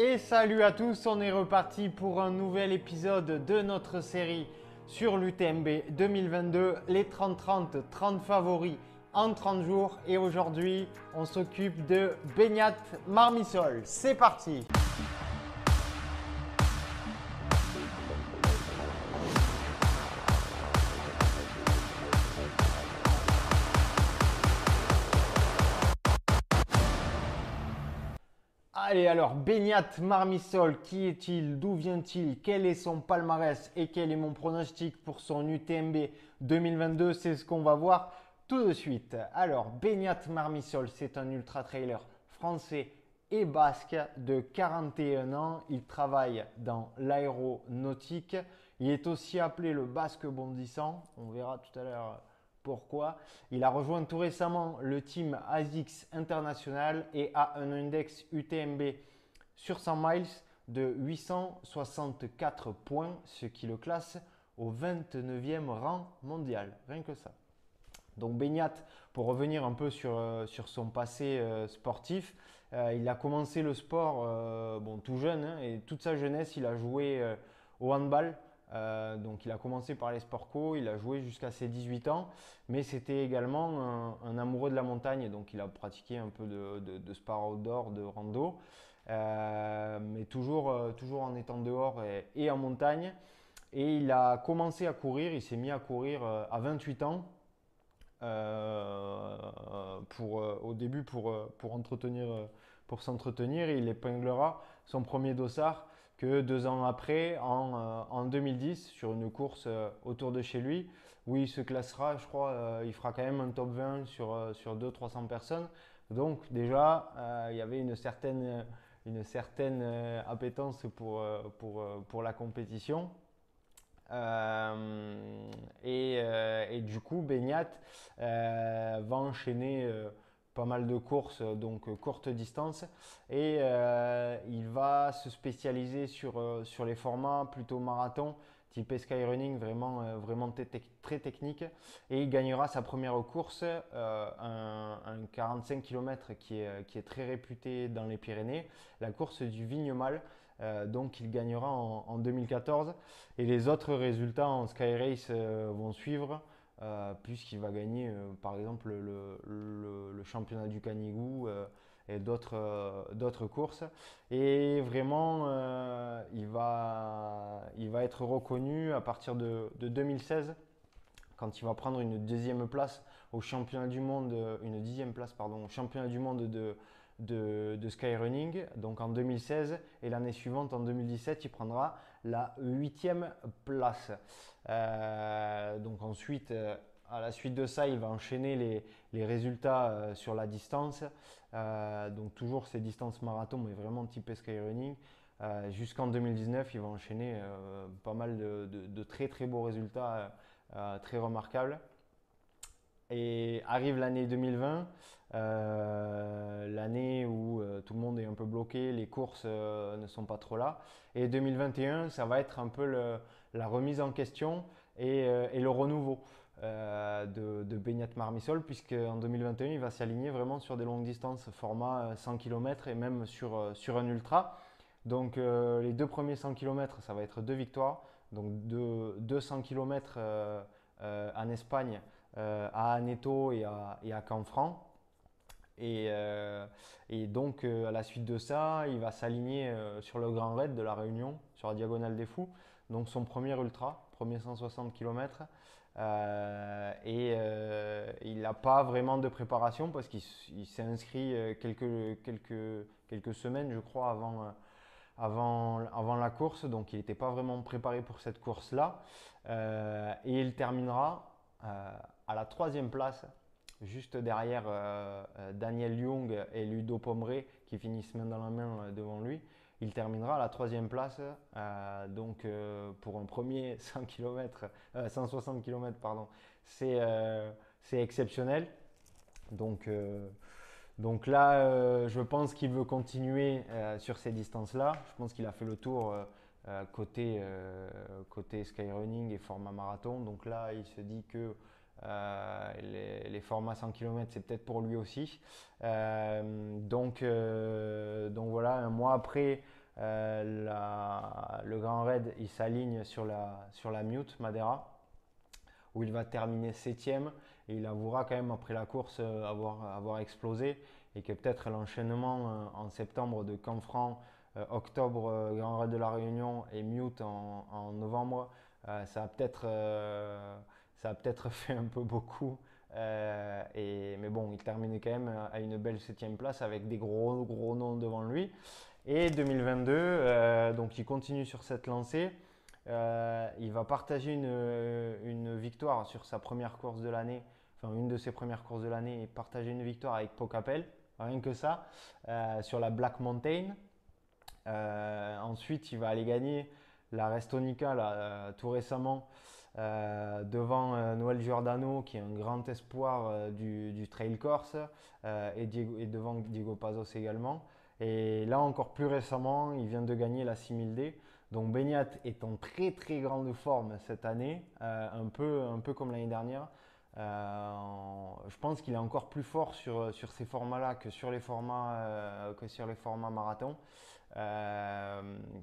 Et salut à tous, on est reparti pour un nouvel épisode de notre série sur l'UTMB 2022, les 30-30, 30 favoris en 30 jours. Et aujourd'hui, on s'occupe de Beignat Marmisol. C'est parti Allez alors, Beignat Marmisol, qui est-il? D'où vient-il? Quel est son palmarès? Et quel est mon pronostic pour son UTMB 2022 C'est ce qu'on va voir tout de suite. Alors, Beignat Marmisol, c'est un ultra-trailer français et basque de 41 ans. Il travaille dans l'aéronautique. Il est aussi appelé le basque bondissant. On verra tout à l'heure pourquoi. Il a rejoint tout récemment le team ASICS International et a un index UTMB sur 100 miles de 864 points, ce qui le classe au 29e rang mondial. Rien que ça. Donc Beignat, pour revenir un peu sur, euh, son passé euh, sportif, euh, il a commencé le sport bon, tout jeune hein, et toute sa jeunesse, il a joué au handball. Euh, donc il a commencé par les sports co, il a joué jusqu'à ses 18 ans, mais c'était également un, amoureux de la montagne, donc il a pratiqué un peu de, sport outdoor, de rando, euh, mais toujours, euh, toujours en étant dehors et, en montagne. Et il a commencé à courir, il s'est mis à courir à 28 ans, pour, au début pour, pour, entretenir, pour s'entretenir, il épinglera son premier dossard que deux ans après, en, 2010, euh, sur une course euh, autour de chez lui, où il se classera, je crois, euh, il fera quand même un top 20 sur, sur 200-300 personnes. Donc déjà, il y avait une certaine, une certaine appétence pour, pour, pour la compétition. et, et, du coup, Beignat va enchaîner pas mal de courses, donc euh, courte distance. Et euh, il va se spécialiser sur, euh, sur les formats plutôt marathon, type skyrunning, vraiment, vraiment très technique. Et il gagnera sa première course, un, 45 km qui est, qui est très réputé dans les Pyrénées, la course du Vignemal. donc il gagnera en, en, 2014 et les autres résultats en Sky Race vont suivre. Euh, puisqu'il va gagner euh, par exemple le, championnat du Canigou euh, et d'autres courses. Et vraiment, il, va, il va être reconnu à partir de, 2016 quand il va prendre une deuxième place au championnat du monde, une dixième place pardon, au championnat du monde de, de, skyrunning, donc en 2016, et l'année suivante, en 2017, il prendra la huitième place. Euh, donc ensuite, euh, à la suite de ça, il va enchaîner les, les résultats euh, sur la distance. donc toujours ces distances marathon, mais vraiment type skyrunning. Jusqu'en 2019, il va enchaîner pas mal de, de, très très beaux résultats très remarquables. Et arrive l'année 2020, euh, les courses euh, ne sont pas trop là. Et 2021, ça va être un peu la remise en question et, le renouveau de, de Beignat Marmisol, puisque en 2021, il va s'aligner vraiment sur des longues distances, format 100 km et même sur, un ultra. Donc les deux premiers 100 km, ça va être deux victoires. Donc 200 km en Espagne euh, à Aneto et à, et à Canfranc. Et, euh, et, donc, euh, à la suite de ça, il va s'aligner sur le Grand Raid de la Réunion, sur la Diagonale des Fous. Donc, son premier ultra, premier 160 km. et il n'a pas vraiment de préparation parce qu'il s'est inscrit quelques, quelques, quelques semaines, je crois, avant, avant, avant la course. Donc, il n'était pas vraiment préparé pour cette course-là. et il terminera à la troisième place, juste derrière euh, euh, Daniel Young et Ludo Pomeré qui finissent main dans la main euh, devant lui. Il terminera à la troisième place, donc pour un premier 100 km, 160 km, pardon, c'est exceptionnel. Donc, donc là, je pense qu'il veut continuer sur ces distances-là. Je pense qu'il a fait le tour côté, côté skyrunning et format marathon. Donc là, il se dit que euh, les, formats 100 km, c'est peut-être pour lui aussi. Euh, donc, euh, donc voilà, un mois après le Grand Raid, il s'aligne sur la, sur la Mute Madeira, où il va terminer septième. Et il avouera quand même après la course avoir, avoir explosé et que peut-être l'enchaînement en septembre de Canfranc, octobre Grand Raid de la Réunion et Mute en, novembre, ça a peut-être ça a peut-être fait un peu beaucoup. Euh, et, mais bon, il terminait quand même à une belle septième place avec des gros, gros noms devant lui. Et 2022, euh, donc il continue sur cette lancée. Euh, il va partager une, une, victoire sur sa première course de l'année, enfin une de ses premières courses de l'année, et partager une victoire avec Pocapel, rien que ça, sur la Black Mountain. ensuite, il va aller gagner la Restonica là, tout récemment euh, devant euh, Noël Giordano, qui est un grand espoir euh, du, trail corse, et, devant Diego Pazos également. Et là, encore plus récemment, il vient de gagner la 6000D. Donc Beignat est en très très grande forme cette année, un, peu, un peu comme l'année dernière. je pense qu'il est encore plus fort sur, sur ces formats-là que sur les formats, que sur les formats marathon.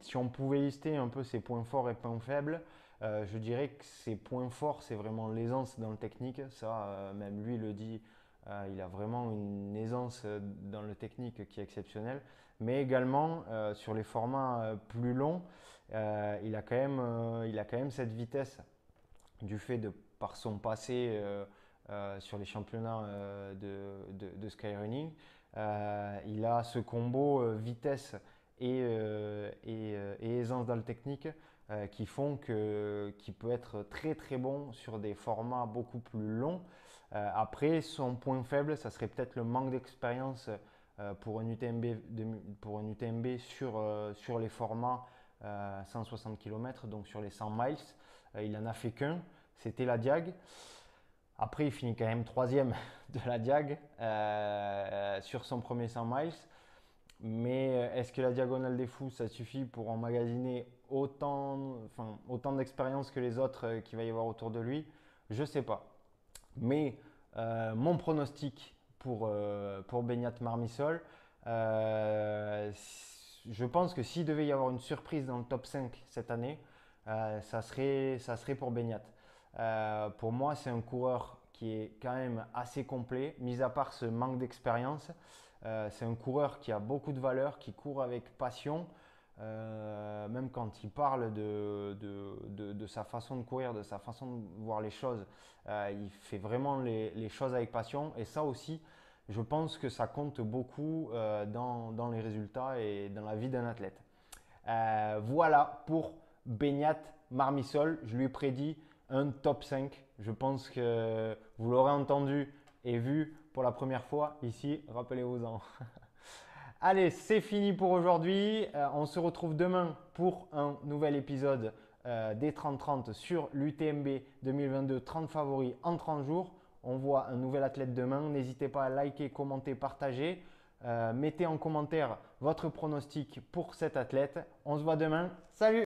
si on pouvait lister un peu ses points forts et points faibles, euh, je dirais que ses points forts, c'est vraiment l'aisance dans le technique. Ça, euh, même lui le dit, euh, il a vraiment une aisance dans le technique qui est exceptionnelle. Mais également, sur les formats plus longs, il, a quand même, il a quand même cette vitesse du fait de par son passé sur les championnats de, de, skyrunning. il a ce combo vitesse et, et, et, aisance dans le technique euh, qui font qu'il peut être très très bon sur des formats beaucoup plus longs. Euh, après, son point faible, ça serait peut-être le manque d'expérience euh, pour, un UTMB, pour un UTMB sur, sur les formats 160 km, donc sur les 100 miles. il n'en a fait qu'un, c'était la Diag. Après, il finit quand même troisième de la Diag sur son premier 100 miles. Mais est-ce que la diagonale des fous, ça suffit pour emmagasiner autant, enfin, autant d'expérience que les autres euh, qu'il va y avoir autour de lui? Je ne sais pas. Mais euh, mon pronostic pour, euh, pour Beignat Marmisol, je pense que s'il devait y avoir une surprise dans le top 5 cette année, ça, serait, ça serait pour Beignat. pour moi, c'est un coureur qui est quand même assez complet, mis à part ce manque d'expérience. C'est un coureur qui a beaucoup de valeur, qui court avec passion. Euh, même quand il parle de, de, sa façon de courir, de sa façon de voir les choses, euh, il fait vraiment les, choses avec passion. Et ça aussi, je pense que ça compte beaucoup euh, dans, dans, les résultats et dans la vie d'un athlète. voilà pour Beignat Marmisol. Je lui prédis un top 5. Je pense que vous l'aurez entendu et vu pour la première fois ici. Rappelez-vous-en. Allez, c'est fini pour aujourd'hui. Euh, on se retrouve demain pour un nouvel épisode euh, des 30-30 sur l'UTMB 2022 30 favoris en 30 jours. On voit un nouvel athlète demain. N'hésitez pas à liker, commenter, partager. Euh, mettez en commentaire votre pronostic pour cet athlète. On se voit demain. Salut